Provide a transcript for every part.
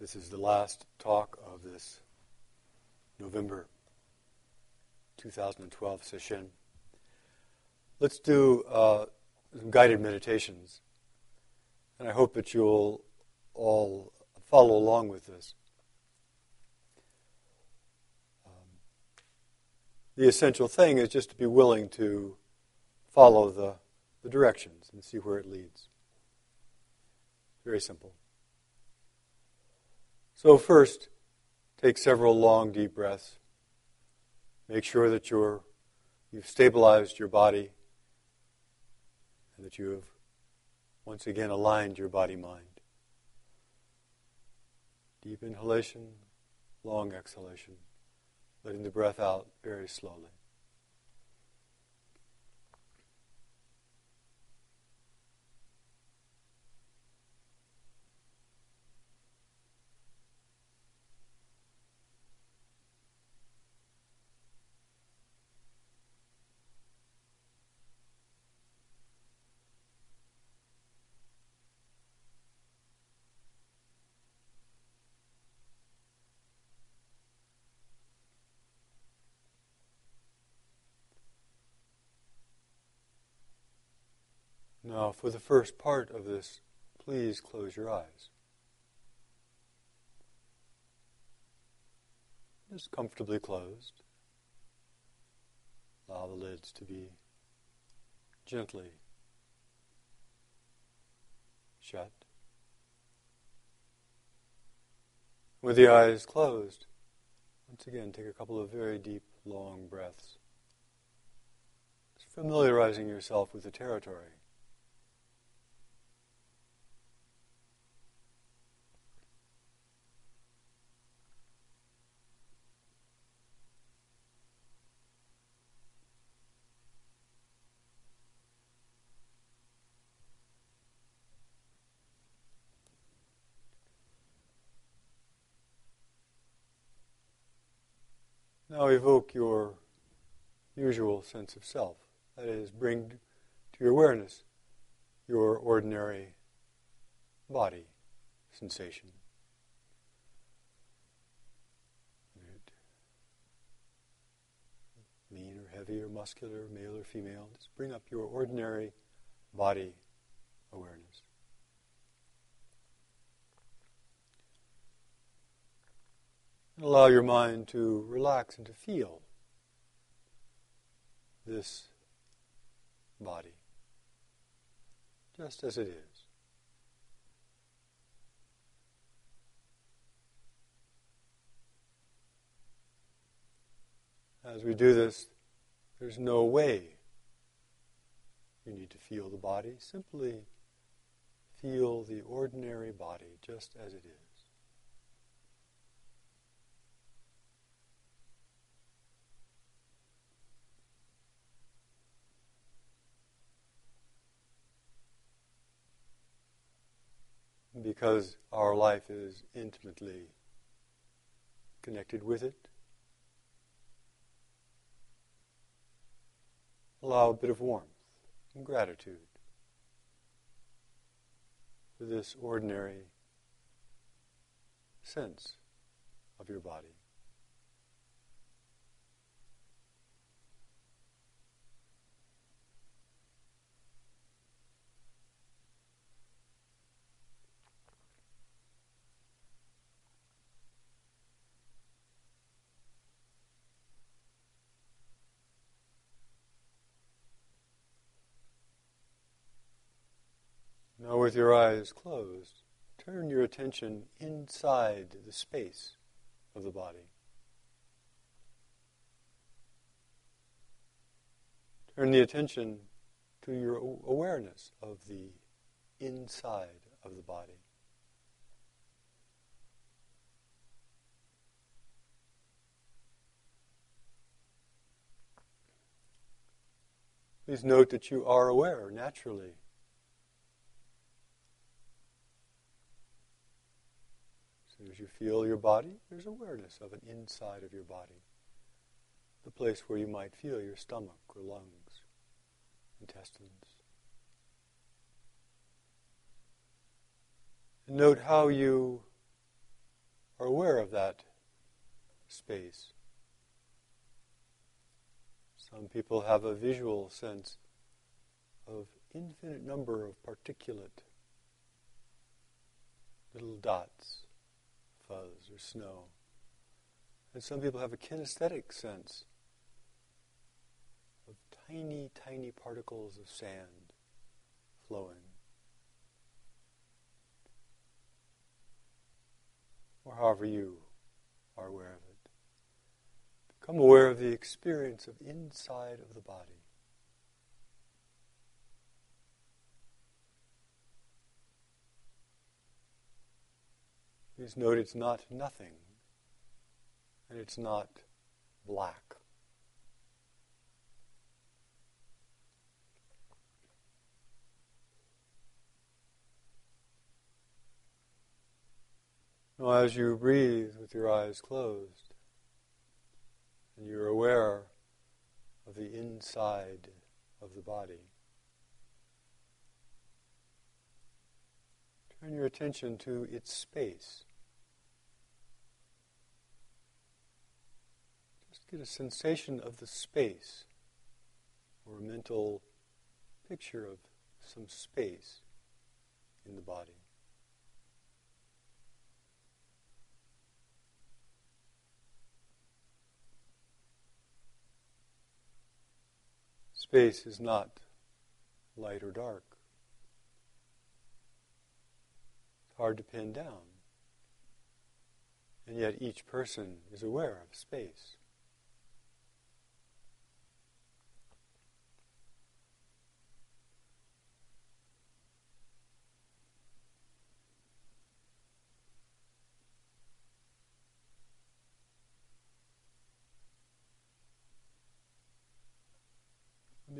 This is the last talk of this November 2012 session. Let's do uh, some guided meditations. And I hope that you'll all follow along with this. Um, the essential thing is just to be willing to follow the, the directions and see where it leads. Very simple. So, first, take several long, deep breaths. Make sure that you're, you've stabilized your body and that you have once again aligned your body mind. Deep inhalation, long exhalation, letting the breath out very slowly. Now, for the first part of this, please close your eyes. Just comfortably closed. Allow the lids to be gently shut. With the eyes closed, once again, take a couple of very deep, long breaths. Familiarizing yourself with the territory. Now evoke your usual sense of self. That is, bring to your awareness your ordinary body sensation. Lean or heavy or muscular, male or female, just bring up your ordinary body awareness. And allow your mind to relax and to feel this body just as it is. As we do this, there's no way you need to feel the body. Simply feel the ordinary body just as it is. Because our life is intimately connected with it. Allow a bit of warmth and gratitude for this ordinary sense of your body. Now, with your eyes closed, turn your attention inside the space of the body. Turn the attention to your awareness of the inside of the body. Please note that you are aware naturally As you feel your body, there's awareness of an inside of your body, the place where you might feel your stomach or lungs, intestines. And note how you are aware of that space. Some people have a visual sense of infinite number of particulate little dots, fuzz or snow. And some people have a kinesthetic sense of tiny, tiny particles of sand flowing. Or however you are aware of it. Become aware of the experience of inside of the body. Please note it's not nothing and it's not black. Now, as you breathe with your eyes closed, and you're aware of the inside of the body, turn your attention to its space. Get a sensation of the space or a mental picture of some space in the body. Space is not light or dark. It's hard to pin down. And yet each person is aware of space.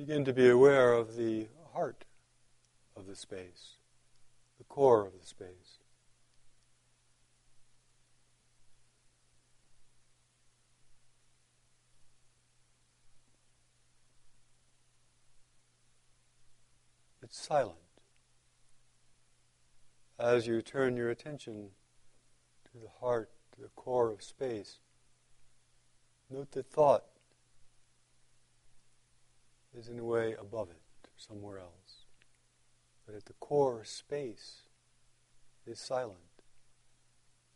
Begin to be aware of the heart of the space, the core of the space. It's silent. As you turn your attention to the heart, to the core of space, note the thought is in a way above it, somewhere else. But at the core, space is silent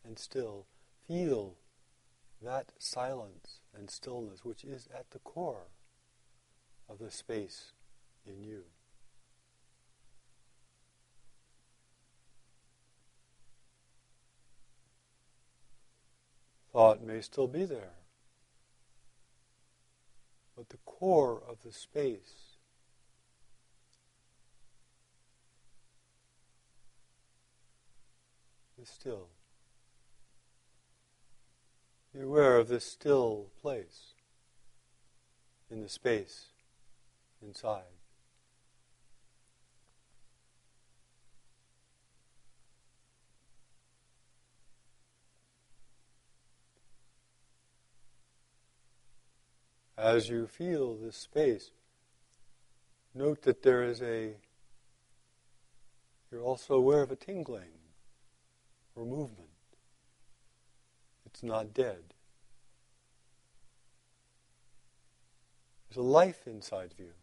and still. Feel that silence and stillness which is at the core of the space in you. Thought may still be there but the core of the space. is still. Be aware of this still place in the space inside. As you feel this space, note that there is a, you're also aware of a tingling or movement. It's not dead. There's a life inside of you.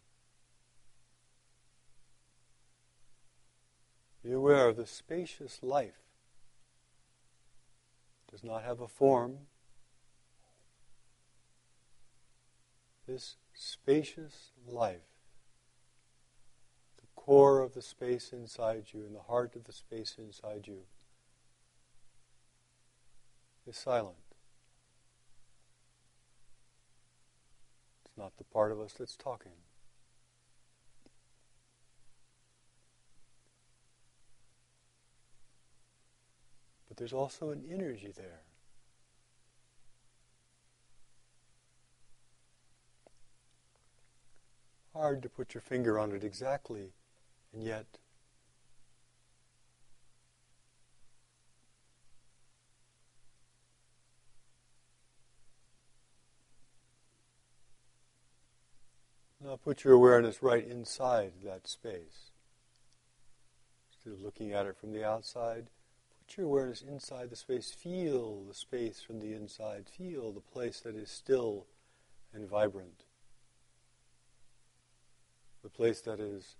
Be aware of the spacious life. It does not have a form, this spacious life, the core of the space inside you and the heart of the space inside you, is silent. It's not the part of us that's talking. But there's also an energy there. Hard to put your finger on it exactly, and yet Now put your awareness right inside that space. Instead of looking at it from the outside, Put your awareness inside the space. Feel the space from the inside. Feel the place that is still and vibrant. The place that is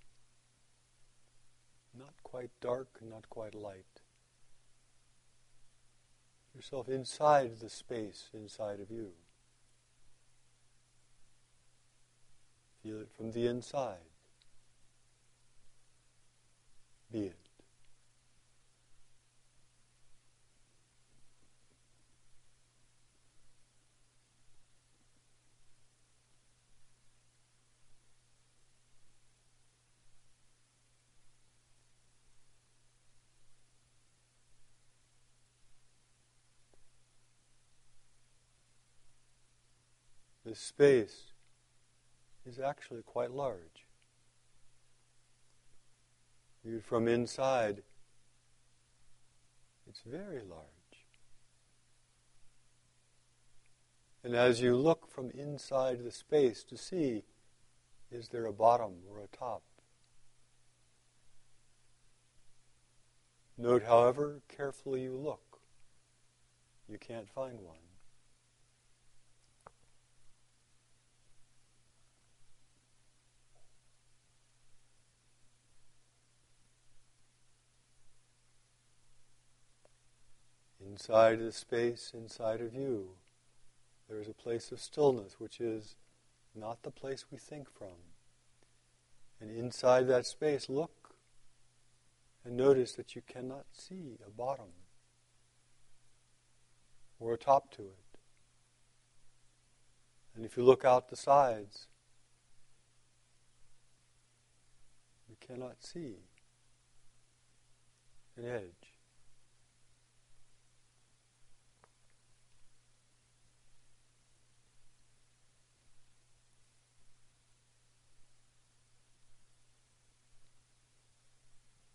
not quite dark and not quite light. Yourself inside the space inside of you. Feel it from the inside. Be it. This space is actually quite large. Viewed from inside, it's very large. And as you look from inside the space to see, is there a bottom or a top? Note, however carefully you look, you can't find one. Inside the space inside of you, there is a place of stillness which is not the place we think from. And inside that space, look and notice that you cannot see a bottom or a top to it. And if you look out the sides, you cannot see an edge.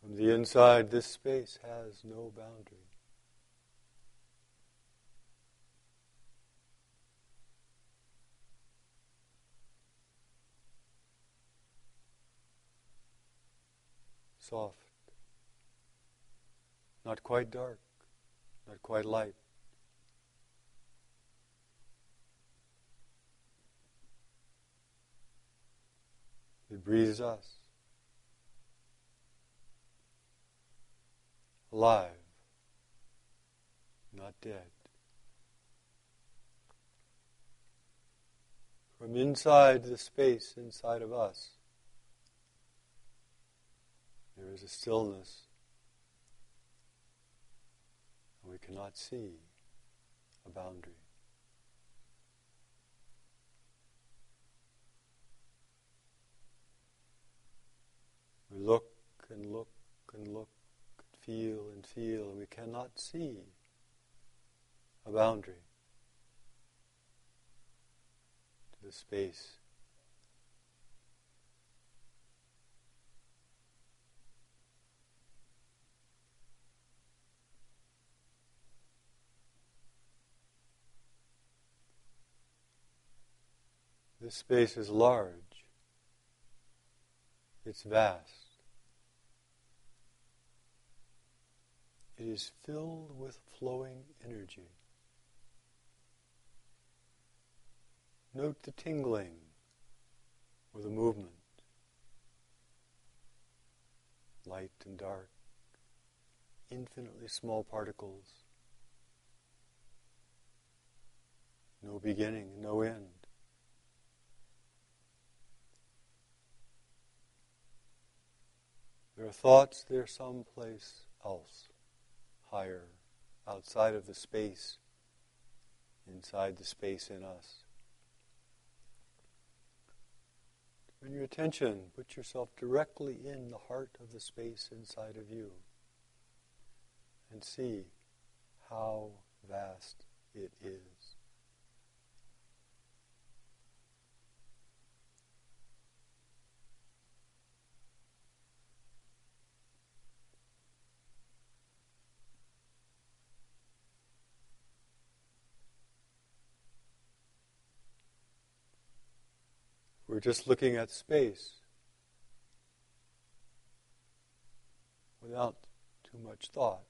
From the inside, this space has no boundary. Soft, not quite dark, not quite light. It breathes us. Alive, not dead. From inside the space inside of us, there is a stillness, and we cannot see a boundary. We look and look and look feel and feel, we cannot see a boundary to the space. This space is large. It's vast. It is filled with flowing energy. Note the tingling or the movement. Light and dark, infinitely small particles. No beginning, no end. There are thoughts there someplace else higher, outside of the space, inside the space in us. Turn your attention, put yourself directly in the heart of the space inside of you and see how vast it is. We're just looking at space without too much thought.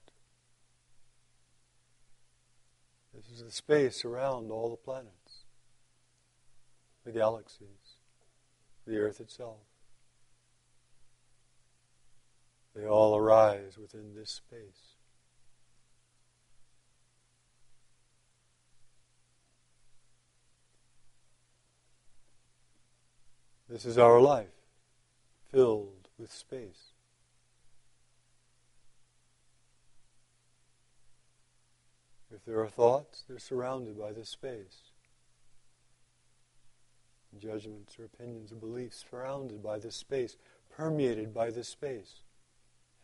This is the space around all the planets, the galaxies, the Earth itself. They all arise within this space. This is our life, filled with space. If there are thoughts, they're surrounded by this space. Judgments or opinions or beliefs surrounded by this space, permeated by this space,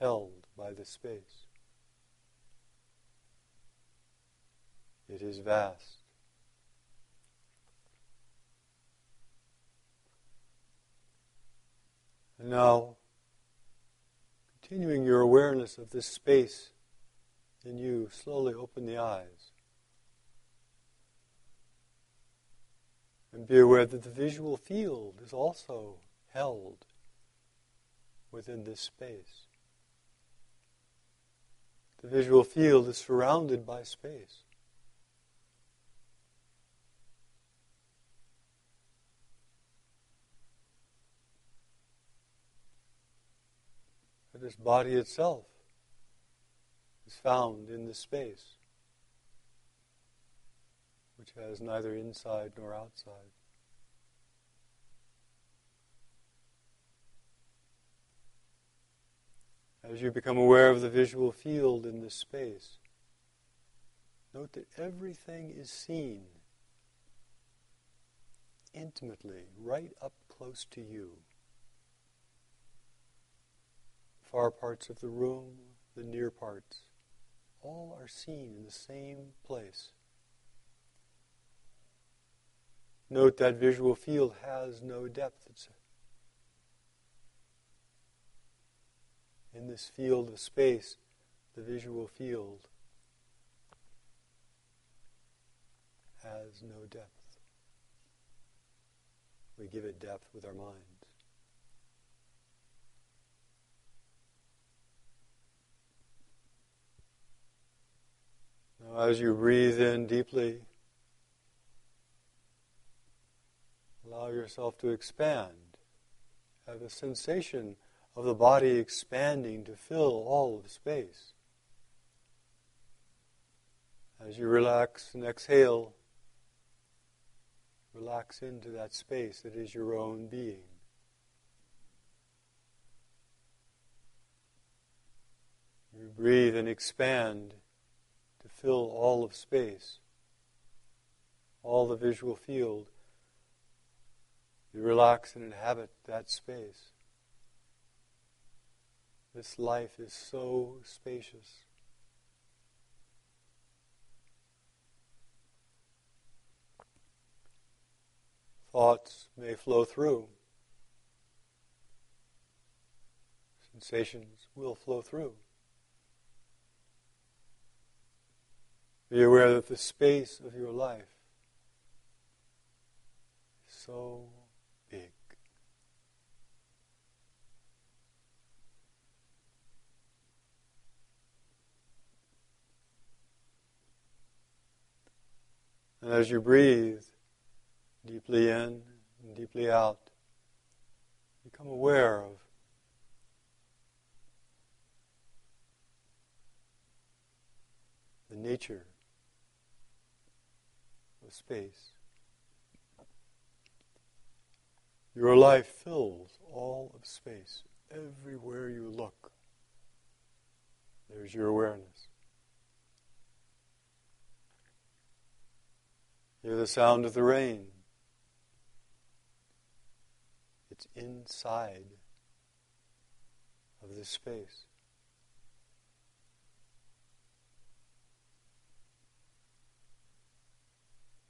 held by this space. It is vast. And now, continuing your awareness of this space in you, slowly open the eyes. And be aware that the visual field is also held within this space. The visual field is surrounded by space. This body itself is found in this space, which has neither inside nor outside. As you become aware of the visual field in this space, note that everything is seen intimately, right up close to you far parts of the room, the near parts, all are seen in the same place. Note that visual field has no depth. It's in this field of space, the visual field has no depth. We give it depth with our mind. Now, as you breathe in deeply, allow yourself to expand. Have a sensation of the body expanding to fill all of space. As you relax and exhale, relax into that space that is your own being. You breathe and expand fill all of space, all the visual field. You relax and inhabit that space. This life is so spacious. Thoughts may flow through. Sensations will flow through. Be aware that the space of your life is so big. And as you breathe deeply in and deeply out, become aware of the nature space. Your life fills all of space. Everywhere you look, there's your awareness. Hear the sound of the rain. It's inside of this space.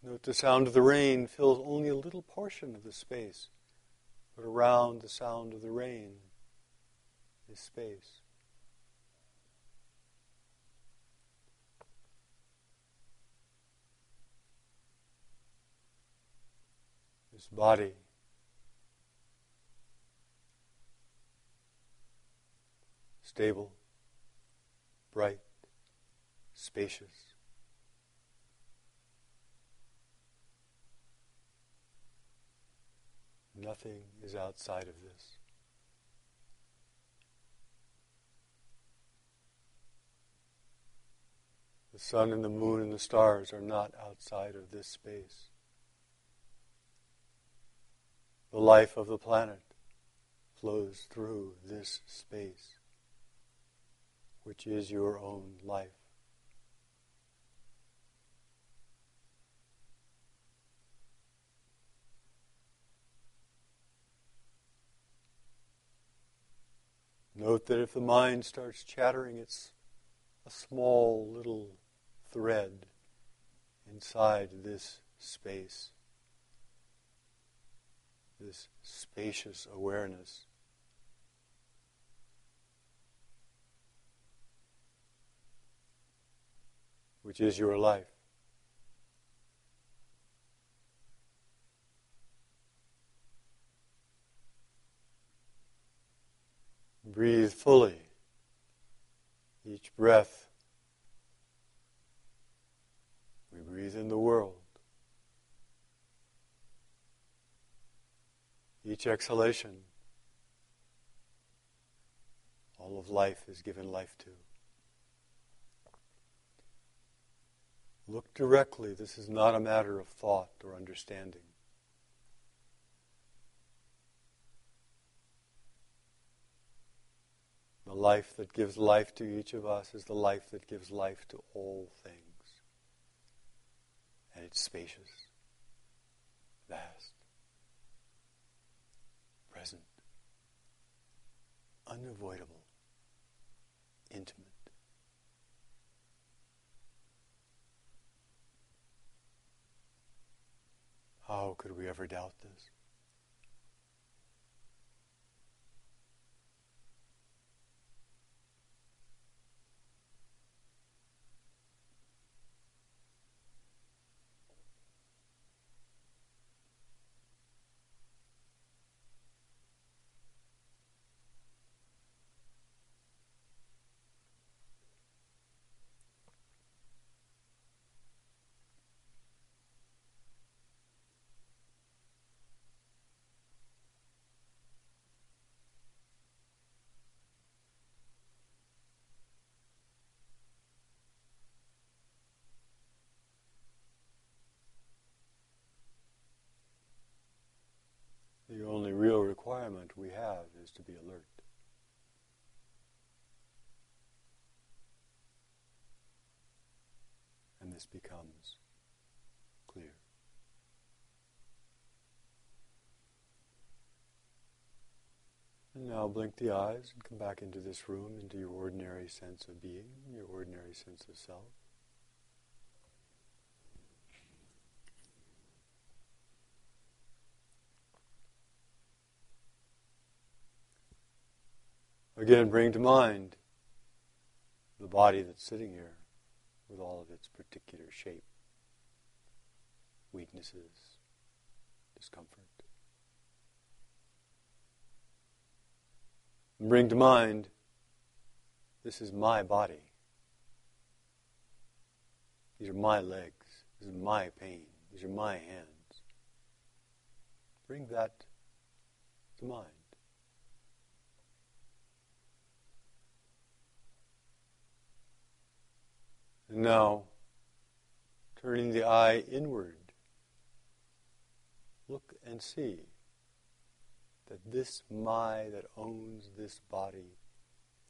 Note the sound of the rain fills only a little portion of the space, but around the sound of the rain is space. This body stable, bright, spacious Nothing is outside of this. The sun and the moon and the stars are not outside of this space. The life of the planet flows through this space, which is your own life. Note that if the mind starts chattering, it's a small little thread inside this space, this spacious awareness. Which is your life. Breathe fully. Each breath, we breathe in the world. Each exhalation, all of life is given life to. Look directly. This is not a matter of thought or understanding. The life that gives life to each of us is the life that gives life to all things. And it's spacious, vast, present, unavoidable, intimate. How could we ever doubt this? The only real requirement we have is to be alert. Becomes clear. And now blink the eyes and come back into this room, into your ordinary sense of being, your ordinary sense of self. Again, bring to mind the body that's sitting here with all of its particular shape, weaknesses, discomfort. And bring to mind this is my body. These are my legs. This is my pain. These are my hands. Bring that to mind. And now, turning the eye inward, look and see that this my that owns this body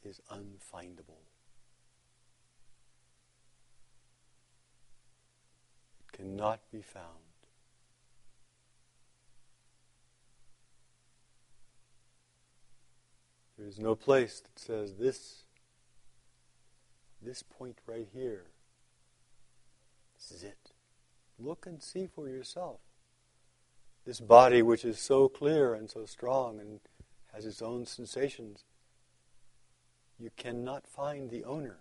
is unfindable. It cannot be found. There is no place that says this this point right here. This is it. Look and see for yourself. This body, which is so clear and so strong and has its own sensations, you cannot find the owner.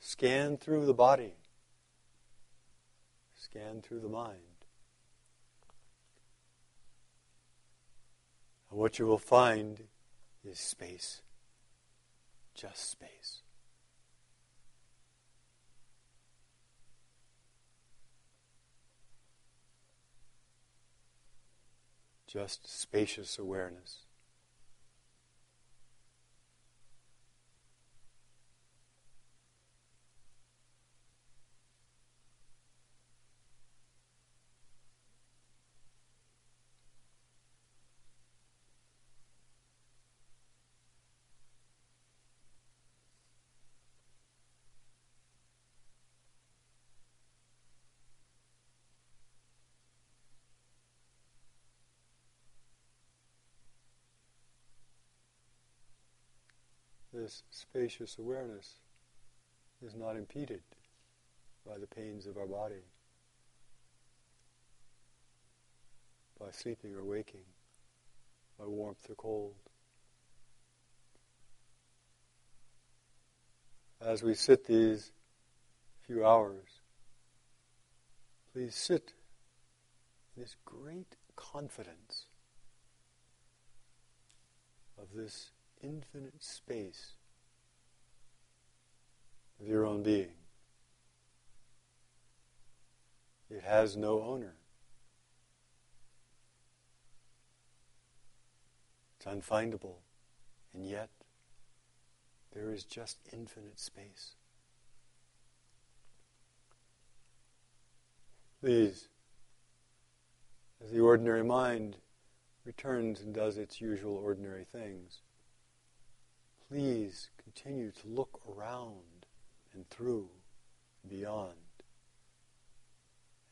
Scan through the body, scan through the mind. And what you will find is space just space. Just spacious awareness. This spacious awareness is not impeded by the pains of our body, by sleeping or waking, by warmth or cold. As we sit these few hours, please sit in this great confidence of this infinite space of your own being. It has no owner. It's unfindable, and yet there is just infinite space. Please, as the ordinary mind returns and does its usual ordinary things, please continue to look around and through, beyond,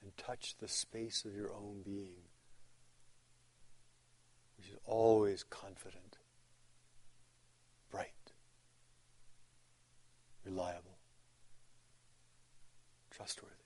and touch the space of your own being, which is always confident, bright, reliable, trustworthy.